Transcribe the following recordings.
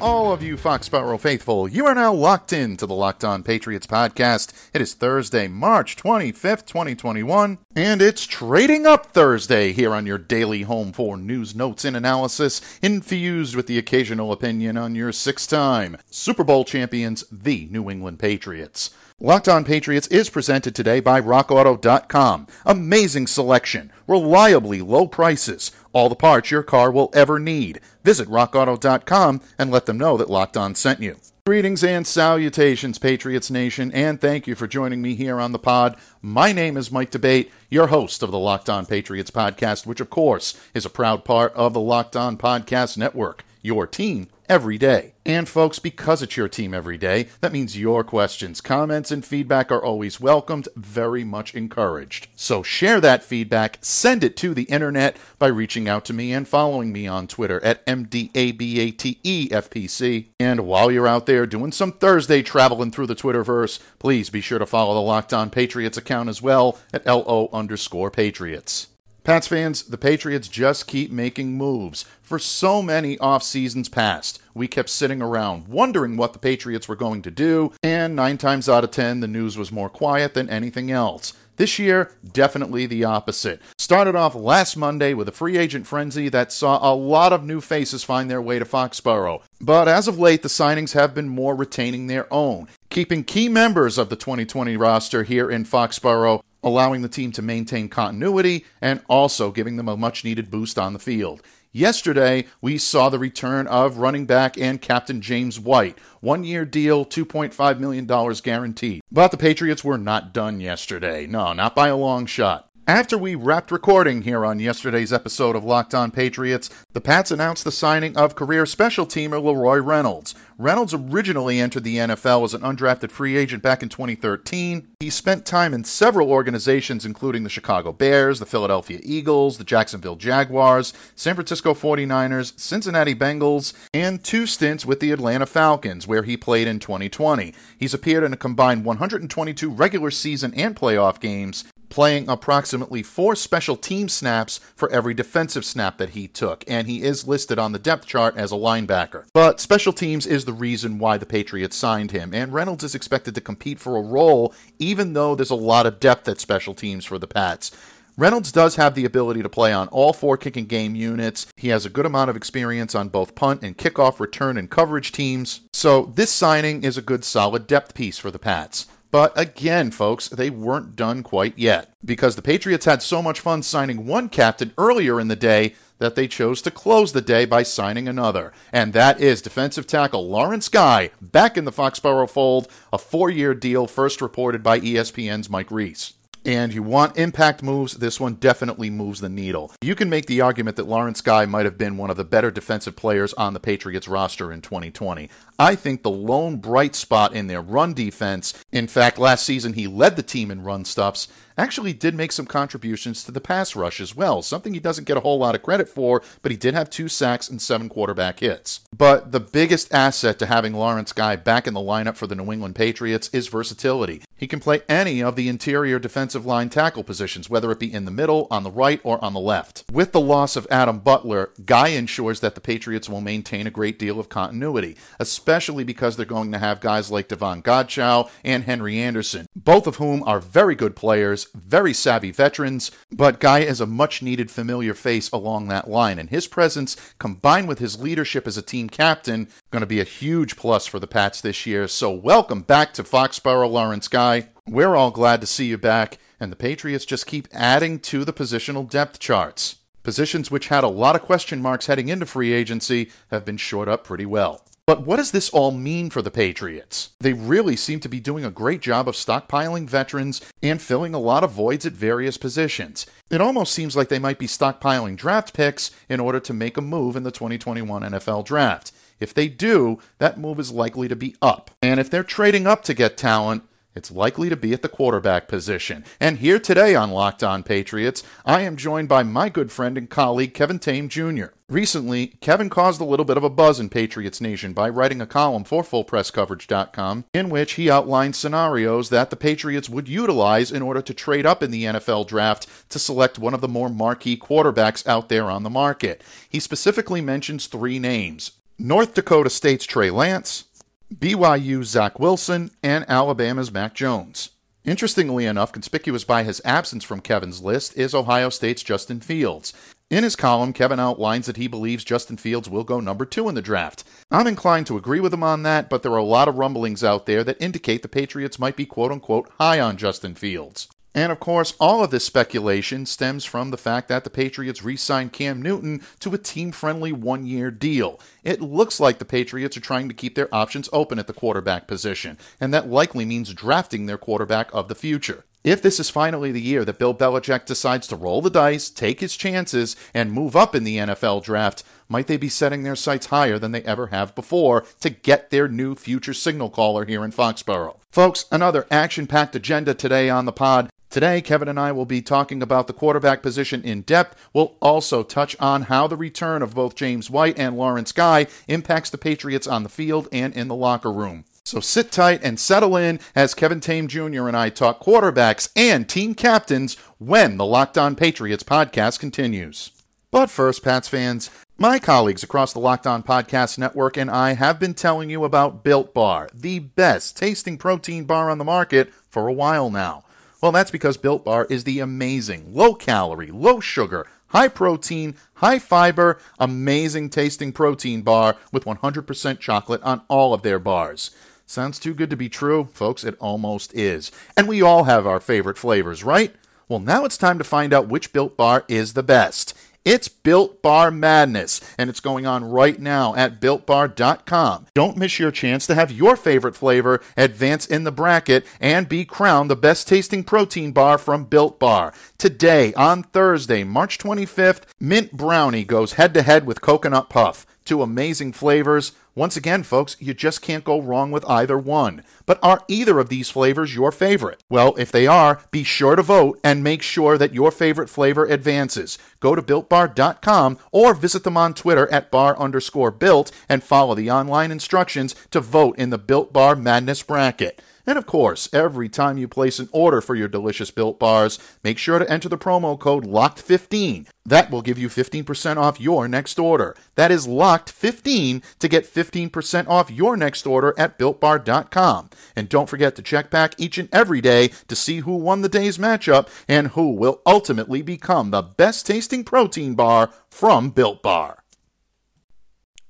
All of you Foxborough faithful. You are now locked in to the Locked On Patriots podcast. It is Thursday, March 25th, 2021, and it's Trading Up Thursday here on your daily home for news, notes, and analysis, infused with the occasional opinion on your six time Super Bowl champions, the New England Patriots. Locked On Patriots is presented today by RockAuto.com. Amazing selection, reliably low prices, all the parts your car will ever need. Visit RockAuto.com and let them know that Locked On sent you. Greetings and salutations, Patriots Nation, and thank you for joining me here on the pod. My name is Mike D'Abate, your host of the Locked On Patriots podcast, which, of course, is a proud part of the Locked On Podcast Network, your team every day. And folks, because it's your team every day, that means your questions, comments, and feedback are always welcomed, very much encouraged. So share that feedback, send it to the internet by reaching out to me and following me on Twitter at MDABATEFPC. And while you're out there doing some Thursday traveling through the Twitterverse, please be sure to follow the Locked On Patriots account as well at LO underscore Patriots. Pats fans, the Patriots just keep making moves. For so many off seasons past, we kept sitting around wondering what the Patriots were going to do, and nine times out of ten, the news was more quiet than anything else. This year, definitely the opposite. Started off last Monday with a free agent frenzy that saw a lot of new faces find their way to Foxborough. But as of late, the signings have been more retaining their own, keeping key members of the 2020 roster here in Foxborough allowing the team to maintain continuity and also giving them a much needed boost on the field. Yesterday, we saw the return of running back and captain James White. One year deal, $2.5 million guaranteed. But the Patriots were not done yesterday. No, not by a long shot. After we wrapped recording here on yesterday's episode of Locked On Patriots, the Pats announced the signing of career special teamer Leroy Reynolds. Reynolds originally entered the NFL as an undrafted free agent back in 2013. He spent time in several organizations, including the Chicago Bears, the Philadelphia Eagles, the Jacksonville Jaguars, San Francisco 49ers, Cincinnati Bengals, and two stints with the Atlanta Falcons, where he played in 2020. He's appeared in a combined 122 regular season and playoff games, playing approximately four special team snaps for every defensive snap that he took, and he is listed on the depth chart as a linebacker. But special teams is the reason why the Patriots signed him, and Reynolds is expected to compete for a role, even though there's a lot of depth at special teams for the Pats. Reynolds does have the ability to play on all four kicking game units. He has a good amount of experience on both punt and kickoff return and coverage teams. So this signing is a good solid depth piece for the Pats. But again, folks, they weren't done quite yet because the Patriots had so much fun signing one captain earlier in the day that they chose to close the day by signing another. And that is defensive tackle Lawrence Guy back in the Foxborough fold, a four year deal first reported by ESPN's Mike Reiss and you want impact moves, this one definitely moves the needle. You can make the argument that Lawrence Guy might have been one of the better defensive players on the Patriots roster in 2020. I think the lone bright spot in their run defense, in fact, last season he led the team in run stuffs, actually did make some contributions to the pass rush as well, something he doesn't get a whole lot of credit for, but he did have two sacks and seven quarterback hits. But the biggest asset to having Lawrence Guy back in the lineup for the New England Patriots is versatility. He can play any of the interior defensive line tackle positions, whether it be in the middle, on the right, or on the left. With the loss of Adam Butler, Guy ensures that the Patriots will maintain a great deal of continuity, especially because they're going to have guys like Davon Godchaux and Henry Anderson, both of whom are very good players, very savvy veterans, but Guy is a much needed familiar face along that line, and his presence, combined with his leadership as a team captain, going to be a huge plus for the Pats this year. So welcome back to Foxborough, Lawrence Guy. We're all glad to see you back, and the Patriots just keep adding to the positional depth charts. Positions which had a lot of question marks heading into free agency have been shored up pretty well. But what does this all mean for the Patriots? They really seem to be doing a great job of stockpiling veterans and filling a lot of voids at various positions. It almost seems like they might be stockpiling draft picks in order to make a move in the 2021 NFL Draft. If they do, that move is likely to be up. And if they're trading up to get talent, It's likely to be at the quarterback position. And here today on Locked On Patriots, I am joined by my good friend and colleague Kevin Tame Jr. Recently, Kevin caused a little bit of a buzz in Patriots Nation by writing a column for FullPressCoverage.com in which he outlined scenarios that the Patriots would utilize in order to trade up in the NFL draft to select one of the more marquee quarterbacks out there on the market. He specifically mentions three names North Dakota State's Trey Lance, BYU's Zach Wilson, and Alabama's Mac Jones. Interestingly enough, conspicuous by his absence from Kevin's list is Ohio State's Justin Fields. In his column, Kevin outlines that he believes Justin Fields will go number two in the draft. I'm inclined to agree with him on that, but there are a lot of rumblings out there that indicate the Patriots might be quote unquote high on Justin Fields. And of course, all of this speculation stems from the fact that the Patriots re signed Cam Newton to a team friendly one year deal. It looks like the Patriots are trying to keep their options open at the quarterback position, and that likely means drafting their quarterback of the future. If this is finally the year that Bill Belichick decides to roll the dice, take his chances, and move up in the NFL draft, might they be setting their sights higher than they ever have before to get their new future signal caller here in Foxborough? Folks, another action packed agenda today on the pod. Today, Kevin and I will be talking about the quarterback position in depth. We'll also touch on how the return of both James White and Lawrence Guy impacts the Patriots on the field and in the locker room. So sit tight and settle in as Kevin Tame Jr. and I talk quarterbacks and team captains when the Locked On Patriots podcast continues. But first, Pats fans, my colleagues across the Locked On Podcast Network and I have been telling you about Built Bar, the best tasting protein bar on the market for a while now. Well, that's because Built Bar is the amazing, low calorie, low sugar, high protein, high fiber, amazing tasting protein bar with 100% chocolate on all of their bars. Sounds too good to be true? Folks, it almost is. And we all have our favorite flavors, right? Well, now it's time to find out which Built Bar is the best. It's Built Bar Madness, and it's going on right now at BuiltBar.com. Don't miss your chance to have your favorite flavor advance in the bracket and be crowned the best tasting protein bar from Built Bar. Today, on Thursday, March 25th, Mint Brownie goes head to head with Coconut Puff. Two amazing flavors once again, folks, you just can't go wrong with either one. But are either of these flavors your favorite? Well, if they are, be sure to vote and make sure that your favorite flavor advances. Go to builtbar.com or visit them on Twitter at bar underscore built and follow the online instructions to vote in the Built Bar Madness bracket. And of course, every time you place an order for your delicious built bars, make sure to enter the promo code LOCKED15. That will give you 15% off your next order. That is LOCKED15 to get 15% off your next order at builtbar.com. And don't forget to check back each and every day to see who won the day's matchup and who will ultimately become the best tasting protein bar from Built Bar.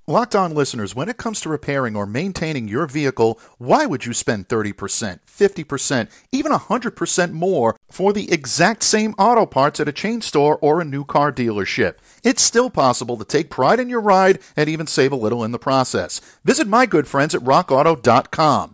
Locked on listeners, when it comes to repairing or maintaining your vehicle, why would you spend 30%, 50%, even 100% more for the exact same auto parts at a chain store or a new car dealership? It's still possible to take pride in your ride and even save a little in the process. Visit my good friends at rockauto.com.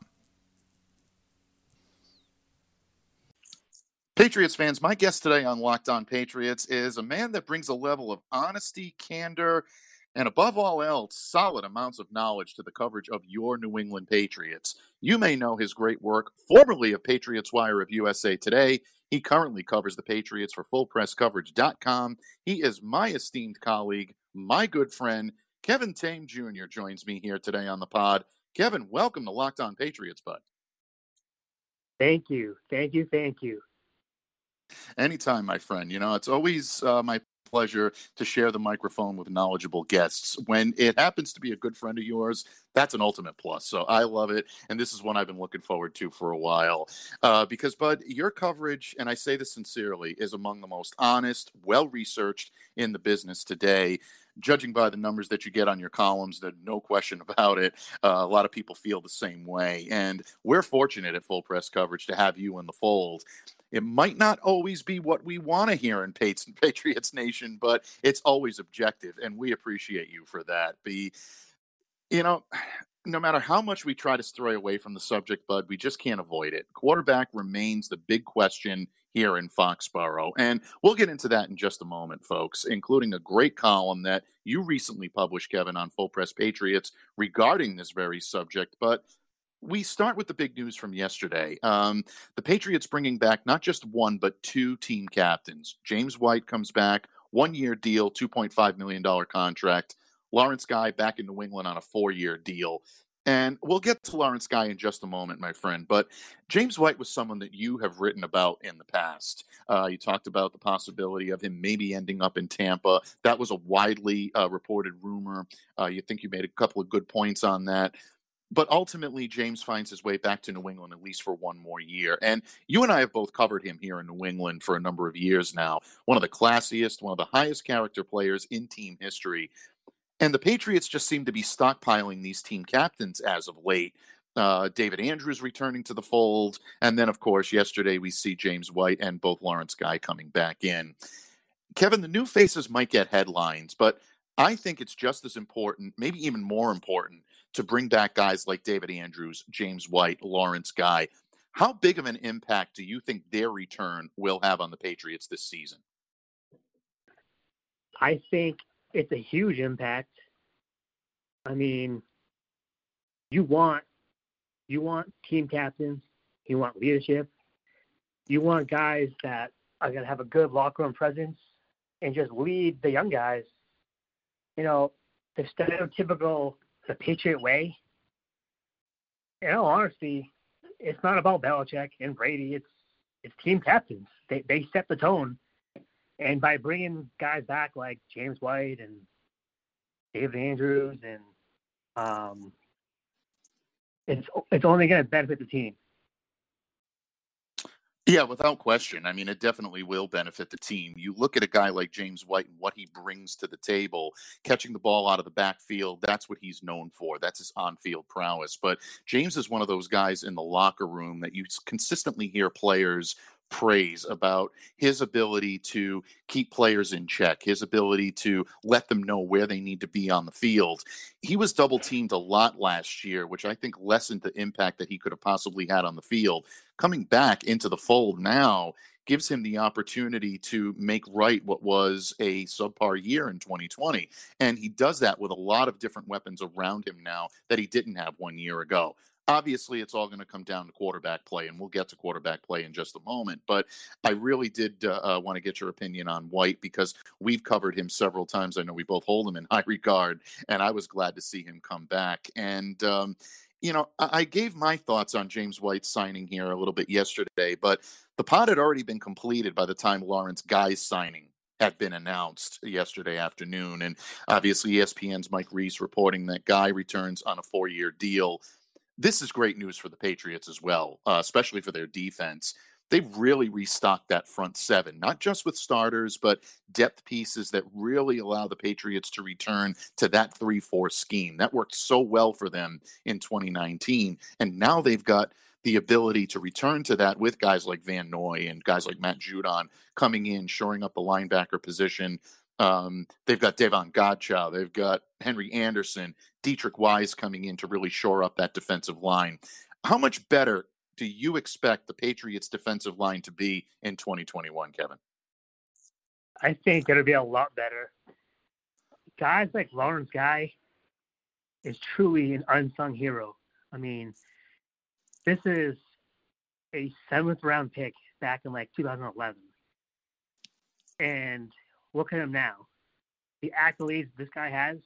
Patriots fans, my guest today on Locked On Patriots is a man that brings a level of honesty, candor, and above all else, solid amounts of knowledge to the coverage of your New England Patriots. You may know his great work, formerly of Patriots Wire of USA Today. He currently covers the Patriots for FullPressCoverage.com. He is my esteemed colleague, my good friend, Kevin Tame Jr. joins me here today on the pod. Kevin, welcome to Locked On Patriots, bud. Thank you. Thank you. Thank you. Anytime, my friend. You know, it's always uh, my pleasure to share the microphone with knowledgeable guests. When it happens to be a good friend of yours, that's an ultimate plus. So I love it. And this is one I've been looking forward to for a while. Uh, because, Bud, your coverage, and I say this sincerely, is among the most honest, well researched in the business today. Judging by the numbers that you get on your columns, there's no question about it. Uh, a lot of people feel the same way. And we're fortunate at Full Press Coverage to have you in the fold. It might not always be what we want to hear in Patriots Nation, but it's always objective, and we appreciate you for that. Be, you know, no matter how much we try to stray away from the subject, Bud, we just can't avoid it. Quarterback remains the big question here in Foxborough. And we'll get into that in just a moment, folks, including a great column that you recently published, Kevin, on Full Press Patriots regarding this very subject. But we start with the big news from yesterday. Um, the Patriots bringing back not just one, but two team captains. James White comes back, one year deal, $2.5 million contract. Lawrence Guy back in New England on a four year deal. And we'll get to Lawrence Guy in just a moment, my friend. But James White was someone that you have written about in the past. Uh, you talked about the possibility of him maybe ending up in Tampa. That was a widely uh, reported rumor. Uh, you think you made a couple of good points on that but ultimately James finds his way back to New England at least for one more year. And you and I have both covered him here in New England for a number of years now. One of the classiest, one of the highest character players in team history. And the Patriots just seem to be stockpiling these team captains as of late. Uh, David Andrews returning to the fold. And then, of course, yesterday we see James White and both Lawrence Guy coming back in. Kevin, the new faces might get headlines, but I think it's just as important, maybe even more important, to bring back guys like David Andrews, James White, Lawrence Guy. How big of an impact do you think their return will have on the Patriots this season? I think it's a huge impact. I mean, you want you want team captains, you want leadership, you want guys that are going to have a good locker room presence and just lead the young guys. You know, the stereotypical the Patriot way. In all honesty, it's not about Belichick and Brady. It's it's team captains. They they set the tone, and by bringing guys back like James White and David Andrews and um, it's it's only going to benefit the team. Yeah, without question. I mean, it definitely will benefit the team. You look at a guy like James White and what he brings to the table, catching the ball out of the backfield, that's what he's known for. That's his on field prowess. But James is one of those guys in the locker room that you consistently hear players praise about his ability to keep players in check, his ability to let them know where they need to be on the field. He was double teamed a lot last year, which I think lessened the impact that he could have possibly had on the field. Coming back into the fold now gives him the opportunity to make right what was a subpar year in 2020. And he does that with a lot of different weapons around him now that he didn't have one year ago. Obviously, it's all going to come down to quarterback play, and we'll get to quarterback play in just a moment. But I really did uh, uh, want to get your opinion on White because we've covered him several times. I know we both hold him in high regard, and I was glad to see him come back. And, um, you know, I gave my thoughts on James White signing here a little bit yesterday, but the pod had already been completed by the time Lawrence Guy's signing had been announced yesterday afternoon. And obviously, ESPN's Mike Reiss reporting that Guy returns on a four year deal this is great news for the Patriots as well, uh, especially for their defense. They've really restocked that front seven, not just with starters, but depth pieces that really allow the Patriots to return to that 3 4 scheme. That worked so well for them in 2019. And now they've got the ability to return to that with guys like Van Noy and guys like Matt Judon coming in, shoring up the linebacker position. Um, they've got Davon Godchaux. They've got Henry Anderson, Deatrich Wise coming in to really shore up that defensive line. How much better do you expect the Patriots' defensive line to be in 2021, Kevin? I think it'll be a lot better. Guys like Lawrence Guy is truly an unsung hero. I mean, this is a seventh round pick back in like 2011. And look at him now. The accolades this guy has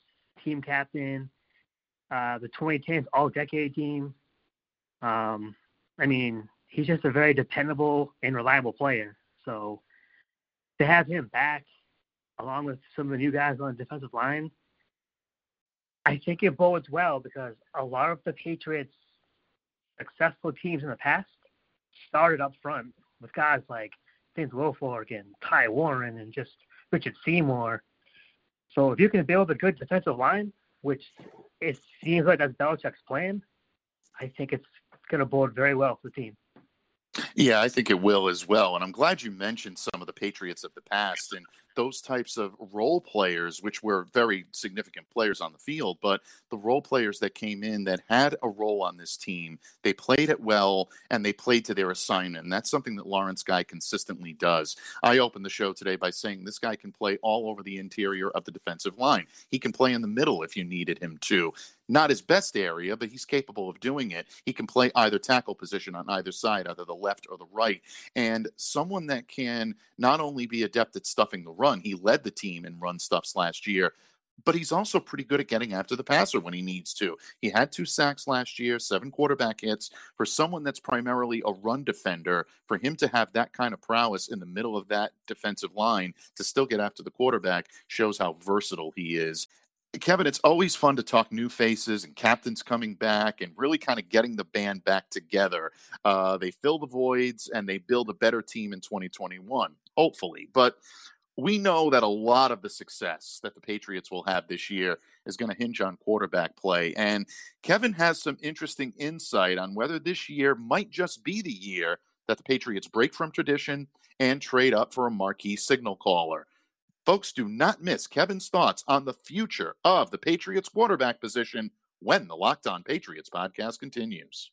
team captain, uh, the 2010s All Decade team. Um, I mean, he's just a very dependable and reliable player. So to have him back, along with some of the new guys on the defensive line, I think it bodes well because a lot of the Patriots' successful teams in the past started up front with guys like Vince Wilfork and Ty Warren and just Richard Seymour. So if you can build a good defensive line, which it seems like that's Belichick's plan, I think it's going to bode very well for the team. Yeah, I think it will as well. And I'm glad you mentioned some of the Patriots of the past and those types of role players, which were very significant players on the field, but the role players that came in that had a role on this team, they played it well and they played to their assignment. And that's something that Lawrence Guy consistently does. I opened the show today by saying this guy can play all over the interior of the defensive line. He can play in the middle if you needed him to not his best area, but he's capable of doing it. He can play either tackle position on either side, either the left or the right. And someone that can not only be adept at stuffing the run, he led the team in run stuffs last year, but he's also pretty good at getting after the passer when he needs to. He had two sacks last year, seven quarterback hits. For someone that's primarily a run defender, for him to have that kind of prowess in the middle of that defensive line to still get after the quarterback shows how versatile he is. Kevin, it's always fun to talk new faces and captains coming back and really kind of getting the band back together. Uh, they fill the voids and they build a better team in 2021, hopefully. But we know that a lot of the success that the Patriots will have this year is going to hinge on quarterback play. And Kevin has some interesting insight on whether this year might just be the year that the Patriots break from tradition and trade up for a marquee signal caller. Folks, do not miss Kevin's thoughts on the future of the Patriots quarterback position when the Locked On Patriots podcast continues.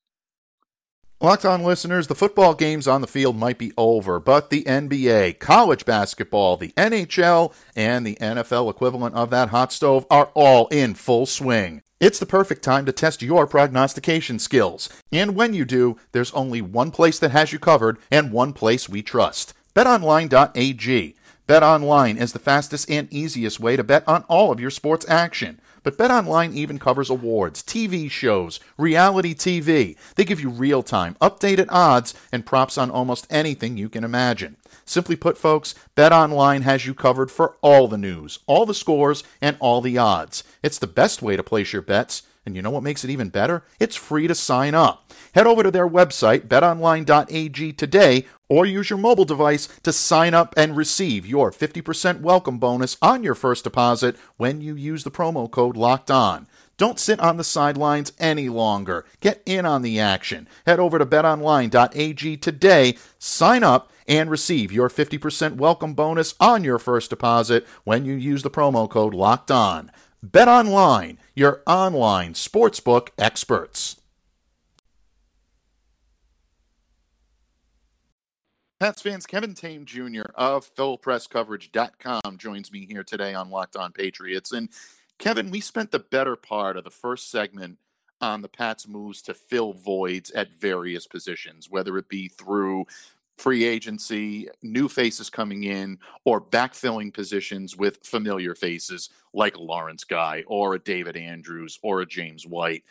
Locked On listeners, the football games on the field might be over, but the NBA, college basketball, the NHL, and the NFL equivalent of that hot stove are all in full swing. It's the perfect time to test your prognostication skills. And when you do, there's only one place that has you covered and one place we trust betonline.ag. BetOnline is the fastest and easiest way to bet on all of your sports action. But BetOnline even covers awards, TV shows, reality TV. They give you real time, updated odds and props on almost anything you can imagine. Simply put, folks, BetOnline has you covered for all the news, all the scores, and all the odds. It's the best way to place your bets. And you know what makes it even better? It's free to sign up. Head over to their website, betonline.ag today, or use your mobile device to sign up and receive your 50% welcome bonus on your first deposit when you use the promo code LOCKED ON. Don't sit on the sidelines any longer. Get in on the action. Head over to betonline.ag today, sign up, and receive your 50% welcome bonus on your first deposit when you use the promo code LOCKED ON. BetOnline, your online sportsbook experts. Pats fans, Kevin Tame Jr. of FullPressCoverage.com joins me here today on Locked On Patriots. And Kevin, we spent the better part of the first segment on the Pats' moves to fill voids at various positions, whether it be through free agency, new faces coming in, or backfilling positions with familiar faces like Lawrence Guy or a David Andrews or a James White.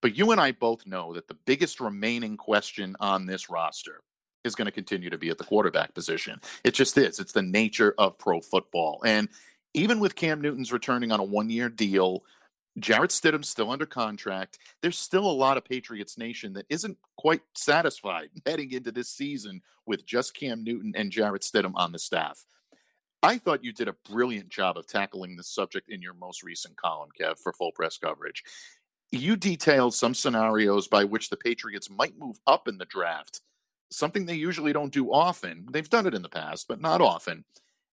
But you and I both know that the biggest remaining question on this roster is going to continue to be at the quarterback position. It just is. It's the nature of pro football. And even with Cam Newton's returning on a one year deal, Jarrett Stidham's still under contract. There's still a lot of Patriots Nation that isn't quite satisfied heading into this season with just Cam Newton and Jarrett Stidham on the staff. I thought you did a brilliant job of tackling this subject in your most recent column, Kev, for full press coverage. You detailed some scenarios by which the Patriots might move up in the draft, something they usually don't do often. They've done it in the past, but not often.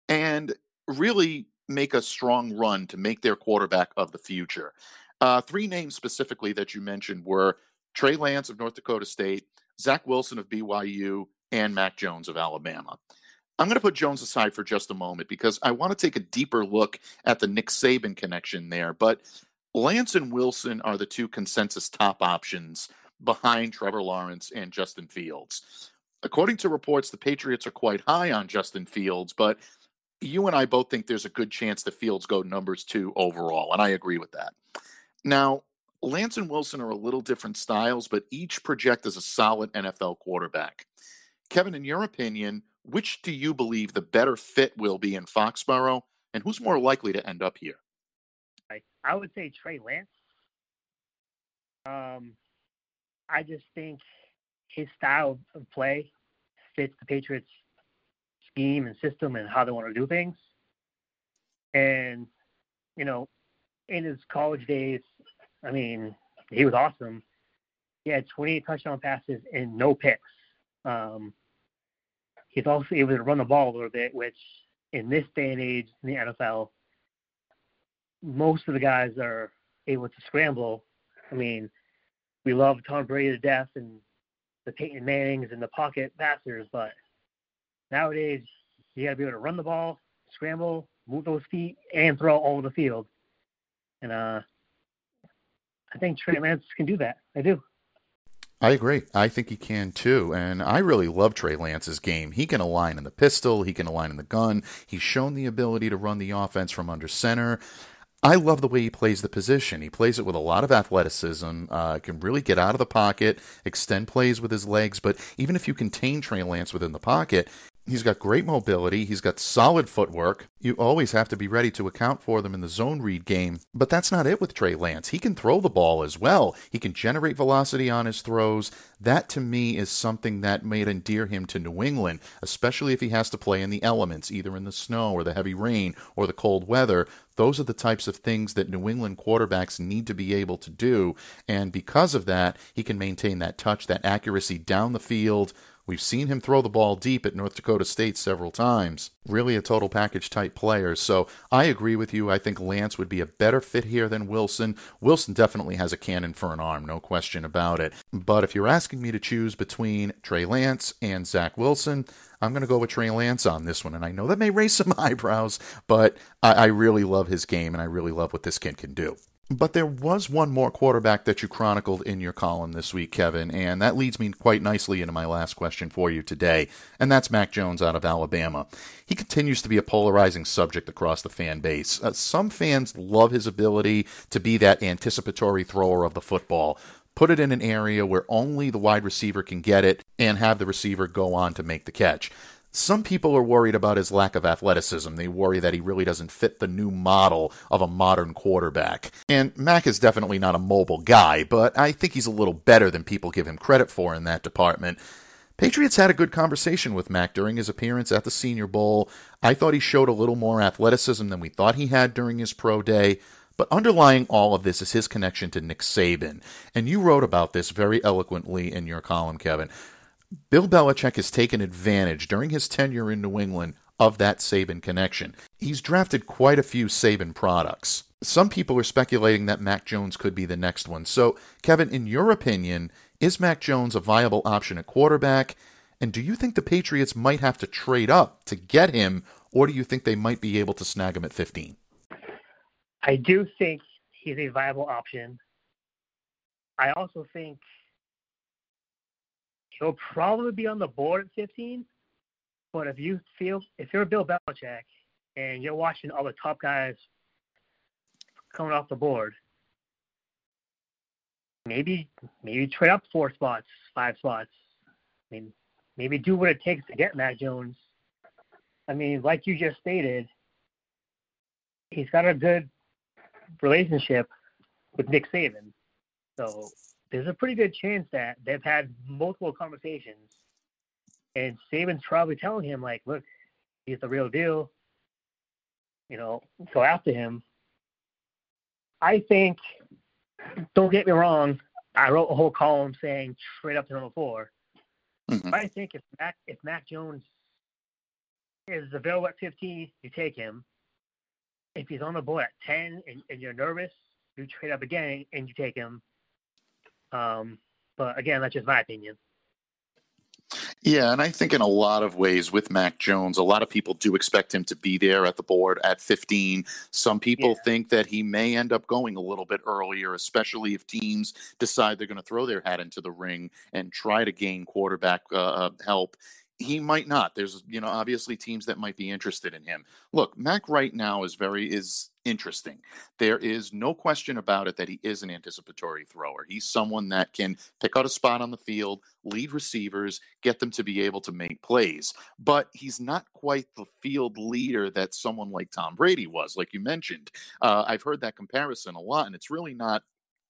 And really make a strong run to make their quarterback of the future. Uh, three names specifically that you mentioned were Trey Lance of North Dakota State, Zach Wilson of BYU, and Mac Jones of Alabama. I'm going to put Jones aside for just a moment because I want to take a deeper look at the Nick Saban connection there. But Lance and Wilson are the two consensus top options behind Trevor Lawrence and Justin Fields. According to reports, the Patriots are quite high on Justin Fields, but you and I both think there's a good chance the Fields go numbers two overall, and I agree with that. Now, Lance and Wilson are a little different styles, but each project as a solid NFL quarterback. Kevin, in your opinion, which do you believe the better fit will be in Foxborough, and who's more likely to end up here? I, I would say Trey Lance. Um, I just think his style of play fits the Patriots' scheme and system and how they want to do things. And, you know, in his college days, I mean, he was awesome. He had 28 touchdown passes and no picks. Um, he's also able to run the ball a little bit, which in this day and age in the NFL, most of the guys are able to scramble. I mean, we love Tom Brady to death and the Peyton Mannings and the pocket passers, but nowadays you got to be able to run the ball, scramble, move those feet, and throw all over the field. And uh, I think Trey Lance can do that. I do. I agree. I think he can too. And I really love Trey Lance's game. He can align in the pistol, he can align in the gun. He's shown the ability to run the offense from under center. I love the way he plays the position. He plays it with a lot of athleticism, uh, can really get out of the pocket, extend plays with his legs. But even if you contain Trey Lance within the pocket, He's got great mobility. He's got solid footwork. You always have to be ready to account for them in the zone read game. But that's not it with Trey Lance. He can throw the ball as well. He can generate velocity on his throws. That to me is something that made endear him to New England, especially if he has to play in the elements, either in the snow or the heavy rain or the cold weather. Those are the types of things that New England quarterbacks need to be able to do. And because of that, he can maintain that touch, that accuracy down the field We've seen him throw the ball deep at North Dakota State several times. Really a total package type player. So I agree with you. I think Lance would be a better fit here than Wilson. Wilson definitely has a cannon for an arm, no question about it. But if you're asking me to choose between Trey Lance and Zach Wilson, I'm going to go with Trey Lance on this one. And I know that may raise some eyebrows, but I, I really love his game and I really love what this kid can do. But there was one more quarterback that you chronicled in your column this week, Kevin, and that leads me quite nicely into my last question for you today, and that's Mac Jones out of Alabama. He continues to be a polarizing subject across the fan base. Uh, some fans love his ability to be that anticipatory thrower of the football, put it in an area where only the wide receiver can get it, and have the receiver go on to make the catch. Some people are worried about his lack of athleticism. They worry that he really doesn't fit the new model of a modern quarterback. And Mac is definitely not a mobile guy, but I think he's a little better than people give him credit for in that department. Patriots had a good conversation with Mac during his appearance at the Senior Bowl. I thought he showed a little more athleticism than we thought he had during his pro day. But underlying all of this is his connection to Nick Saban. And you wrote about this very eloquently in your column, Kevin. Bill Belichick has taken advantage during his tenure in New England of that Saban connection. He's drafted quite a few Saban products. Some people are speculating that Mac Jones could be the next one. So, Kevin, in your opinion, is Mac Jones a viable option at quarterback? And do you think the Patriots might have to trade up to get him, or do you think they might be able to snag him at 15? I do think he's a viable option. I also think he'll probably be on the board at 15. But if you feel if you're Bill Belichick and you're watching all the top guys coming off the board, maybe maybe trade up four spots, five spots. I mean, maybe do what it takes to get Mac Jones. I mean, like you just stated, he's got a good relationship with Nick Saban. So there's a pretty good chance that they've had multiple conversations, and Saban's probably telling him like, "Look, he's the real deal. You know, go after him." I think. Don't get me wrong. I wrote a whole column saying trade up to number 4 mm-hmm. I think if Mac if Mac Jones is available at 15, you take him. If he's on the board at 10 and, and you're nervous, you trade up again and you take him. Um, but again, that's just my opinion. Yeah, and I think in a lot of ways with Mac Jones, a lot of people do expect him to be there at the board at 15. Some people yeah. think that he may end up going a little bit earlier, especially if teams decide they're going to throw their hat into the ring and try to gain quarterback uh, uh help he might not. There's, you know, obviously teams that might be interested in him. Look, Mac right now is very is interesting. There is no question about it that he is an anticipatory thrower. He's someone that can pick out a spot on the field, lead receivers, get them to be able to make plays. But he's not quite the field leader that someone like Tom Brady was, like you mentioned. Uh, I've heard that comparison a lot, and it's really not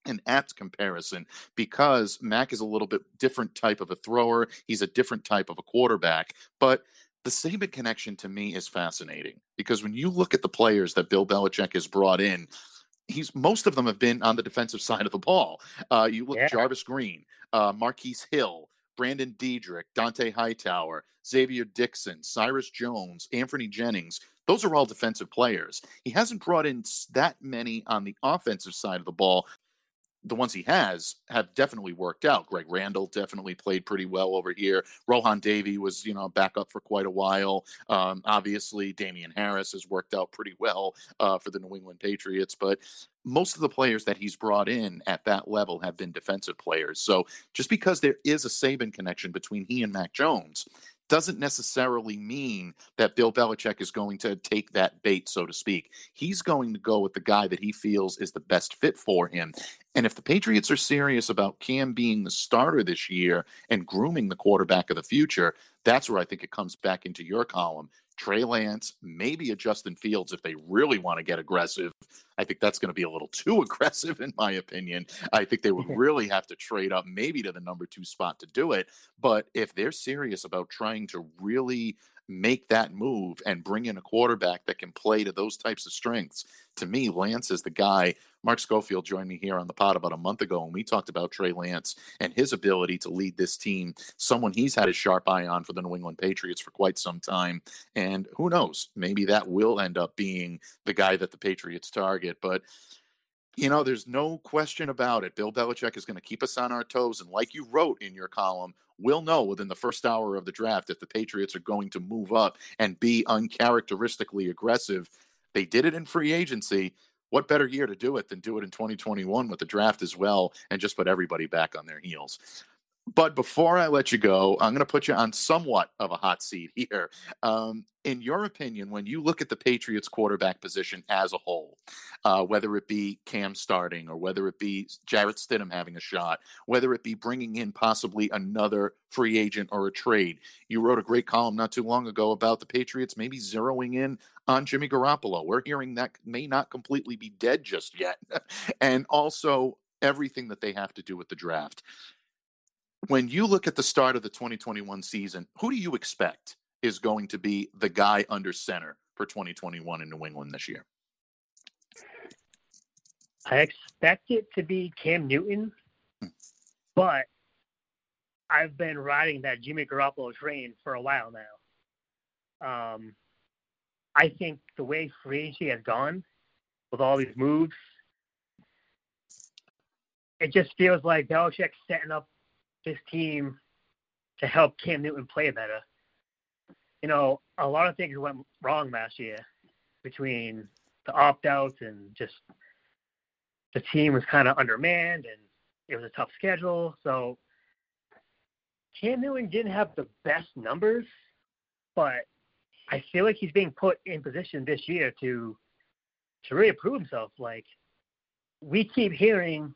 an apt comparison because Mac is a little bit different type of a thrower. He's a different type of a quarterback, but the Saban connection to me is fascinating because when you look at the players that Bill Belichick has brought in, he's most of them have been on the defensive side of the ball. Uh, you look yeah. Jarvis Green, uh, Marquise Hill, Brandon Deaderick, Dont'a Hightower, Xavier Dixon, Cyrus Jones, Anthony Jennings. Those are all defensive players. He hasn't brought in that many on the offensive side of the ball the ones he has have definitely worked out. Greg Randall definitely played pretty well over here. Rohan Davey was, you know, back up for quite a while. Um, obviously, Damien Harris has worked out pretty well uh, for the New England Patriots, but most of the players that he's brought in at that level have been defensive players. So just because there is a Saban connection between he and Mac Jones doesn't necessarily mean that Bill Belichick is going to take that bait, so to speak. He's going to go with the guy that he feels is the best fit for him. And if the Patriots are serious about Cam being the starter this year and grooming the quarterback of the future, that's where I think it comes back into your column. Trey Lance, maybe a Justin Fields if they really want to get aggressive. I think that's going to be a little too aggressive, in my opinion. I think they would really have to trade up maybe to the number two spot to do it. But if they're serious about trying to really make that move and bring in a quarterback that can play to those types of strengths. To me, Lance is the guy. Mark Schofield joined me here on the pod about a month ago, and we talked about Trey Lance and his ability to lead this team. Someone he's had a sharp eye on for the New England Patriots for quite some time. And who knows, maybe that will end up being the guy that the Patriots target. But you know, there's no question about it. Bill Belichick is going to keep us on our toes. And like you wrote in your column, we'll know within the first hour of the draft if the Patriots are going to move up and be uncharacteristically aggressive. They did it in free agency. What better year to do it than do it in 2021 with the draft as well and just put everybody back on their heels? But before I let you go, I'm going to put you on somewhat of a hot seat here. Um, in your opinion, when you look at the Patriots quarterback position as a whole, uh, whether it be Cam starting or whether it be Jarrett Stidham having a shot, whether it be bringing in possibly another free agent or a trade, you wrote a great column not too long ago about the Patriots maybe zeroing in on Jimmy Garoppolo. We're hearing that may not completely be dead just yet. and also, everything that they have to do with the draft when you look at the start of the 2021 season, who do you expect is going to be the guy under center for 2021 in New England this year? I expect it to be Cam Newton, hmm. but I've been riding that Jimmy Garoppolo train for a while now. Um, I think the way free agency has gone with all these moves, it just feels like Belichick's setting up his team to help Cam Newton play better. You know, a lot of things went wrong last year between the opt outs and just the team was kind of undermanned and it was a tough schedule. So Cam Newton didn't have the best numbers, but I feel like he's being put in position this year to to really prove himself. Like we keep hearing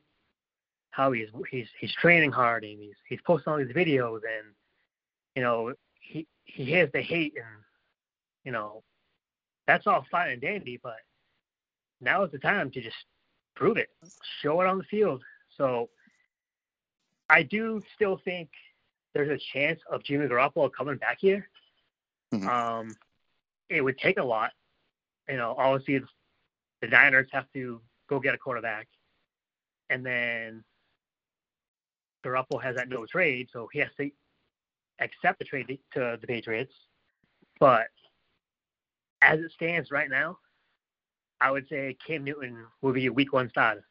how he's he's he's training hard and he's he's posting all these videos and you know he he hears the hate and you know that's all fine and dandy, but now is the time to just prove it, show it on the field. So I do still think there's a chance of Jimmy Garoppolo coming back here. Mm-hmm. Um, it would take a lot. You know, obviously the Niners have to go get a quarterback, and then Garoppolo has that no trade, so he has to accept the trade to the Patriots. But as it stands right now, I would say Cam Newton will be a week one starter.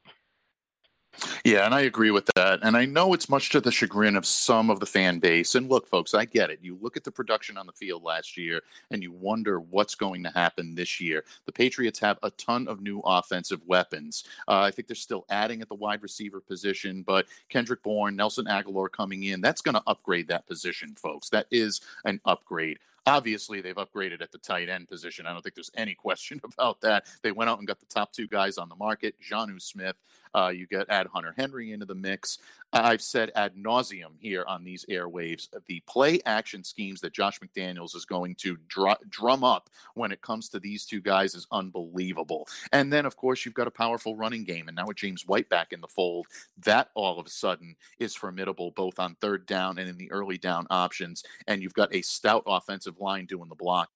Yeah, and I agree with that. And I know it's much to the chagrin of some of the fan base. And look, folks, I get it. You look at the production on the field last year and you wonder what's going to happen this year. The Patriots have a ton of new offensive weapons. Uh, I think they're still adding at the wide receiver position, but Kendrick Bourne, Nelson Agholor coming in, that's going to upgrade that position, folks. That is an upgrade. Obviously, they've upgraded at the tight end position. I don't think there's any question about that. They went out and got the top two guys on the market, Jonnu Smith uh, you get add Hunter Henry into the mix. I've said ad nauseum here on these airwaves the play action schemes that Josh McDaniels is going to dr- drum up when it comes to these two guys is unbelievable. And then, of course, you've got a powerful running game. And now with James White back in the fold, that all of a sudden is formidable both on third down and in the early down options. And you've got a stout offensive line doing the blocking.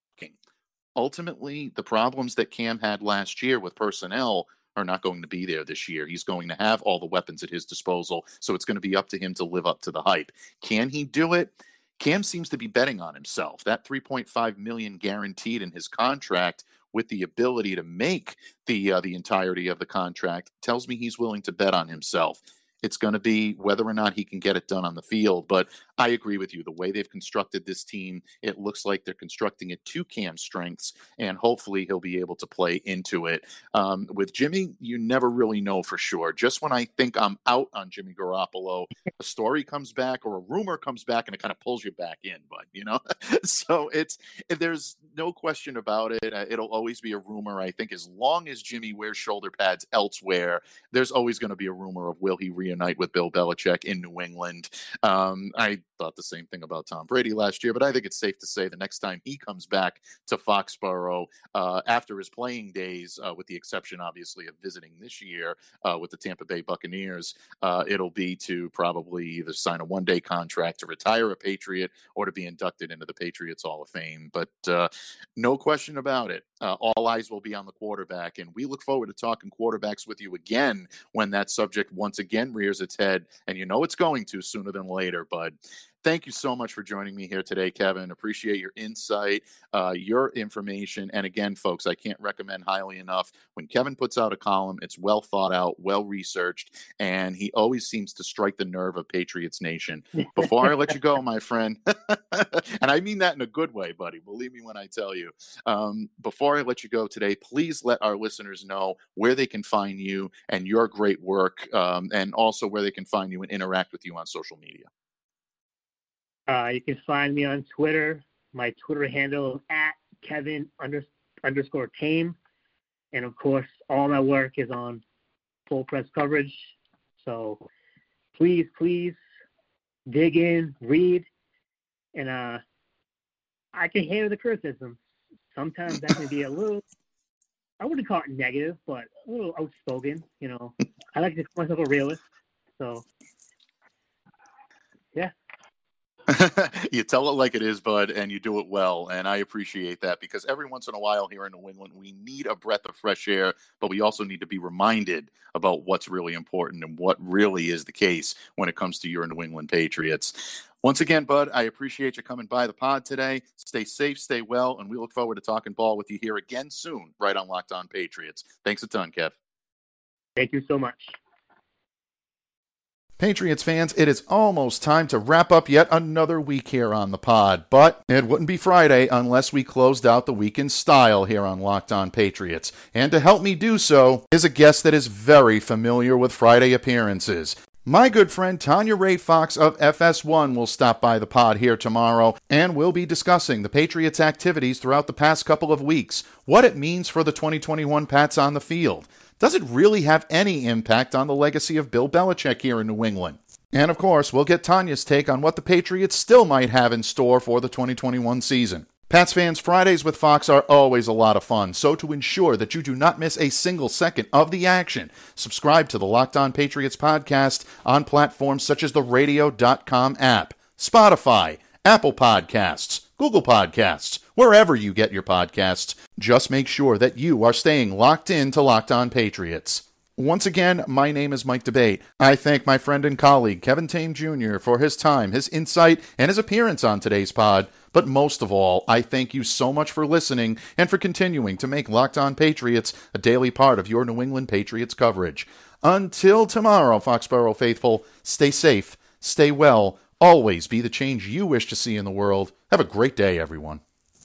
Ultimately, the problems that Cam had last year with personnel are not going to be there this year. He's going to have all the weapons at his disposal, so it's going to be up to him to live up to the hype. Can he do it? Cam seems to be betting on himself. That 3.5 million guaranteed in his contract with the ability to make the uh, the entirety of the contract tells me he's willing to bet on himself. It's going to be whether or not he can get it done on the field. But I agree with you. The way they've constructed this team, it looks like they're constructing it to Cam's strengths, and hopefully he'll be able to play into it. Um, with Jimmy, you never really know for sure. Just when I think I'm out on Jimmy Garoppolo, a story comes back or a rumor comes back, and it kind of pulls you back in. But you know, so it's there's no question about it. Uh, it'll always be a rumor. I think as long as Jimmy wears shoulder pads elsewhere, there's always going to be a rumor of will he reunite with Bill Belichick in New England. Um, I thought the same thing about Tom Brady last year, but I think it's safe to say the next time he comes back to Foxborough uh, after his playing days, uh, with the exception obviously of visiting this year uh, with the Tampa Bay Buccaneers, uh, it'll be to probably either sign a one day contract to retire a Patriot or to be inducted into the Patriots Hall of Fame. But uh, no question about it. Uh, all eyes will be on the quarterback, and we look forward to talking quarterbacks with you again when that subject once again rears its head. And you know it's going to sooner than later, bud thank you so much for joining me here today, Kevin. Appreciate your insight, uh, your information. And again, folks, I can't recommend highly enough when Kevin puts out a column, it's well thought out, well researched, and he always seems to strike the nerve of Patriots Nation. Before I let you go, my friend, and I mean that in a good way, buddy, believe me when I tell you. Um, before I let you go today, please let our listeners know where they can find you and your great work, um, and also where they can find you and interact with you on social media. Uh, you can find me on Twitter. My Twitter handle is at Kevin under, underscore tame. And of course, all my work is on full press coverage. So please, please dig in, read, and uh, I can handle the criticism. Sometimes that can be a little, I wouldn't call it negative, but a little outspoken. You know, I like to call myself a realist. So, yeah. you tell it like it is, bud, and you do it well. And I appreciate that because every once in a while here in New England, we need a breath of fresh air, but we also need to be reminded about what's really important and what really is the case when it comes to your New England Patriots. Once again, Bud, I appreciate you coming by the pod today. Stay safe, stay well, and we look forward to talking ball with you here again soon, right on Locked On Patriots. Thanks a ton, Kev. Thank you so much. Patriots fans, it is almost time to wrap up yet another week here on the pod, but it wouldn't be Friday unless we closed out the week in style here on Locked On Patriots. And to help me do so is a guest that is very familiar with Friday appearances. My good friend Tanya Ray Fox of FS1 will stop by the pod here tomorrow, and we'll be discussing the Patriots' activities throughout the past couple of weeks, what it means for the 2021 Pats on the field does it really have any impact on the legacy of Bill Belichick here in New England? And of course, we'll get Tanya's take on what the Patriots still might have in store for the 2021 season. Pats fans, Fridays with Fox are always a lot of fun, so to ensure that you do not miss a single second of the action, subscribe to the Locked On Patriots podcast on platforms such as the radio.com app, Spotify, Apple Podcasts, Google Podcasts, wherever you get your podcasts. Just make sure that you are staying locked in to Locked On Patriots. Once again, my name is Mike D'Abate. I thank my friend and colleague Kevin Tame Jr. for his time, his insight, and his appearance on today's pod. But most of all, I thank you so much for listening and for continuing to make Locked On Patriots a daily part of your New England Patriots coverage. Until tomorrow, Foxborough faithful, stay safe, stay well, always be the change you wish to see in the world. Have a great day, everyone.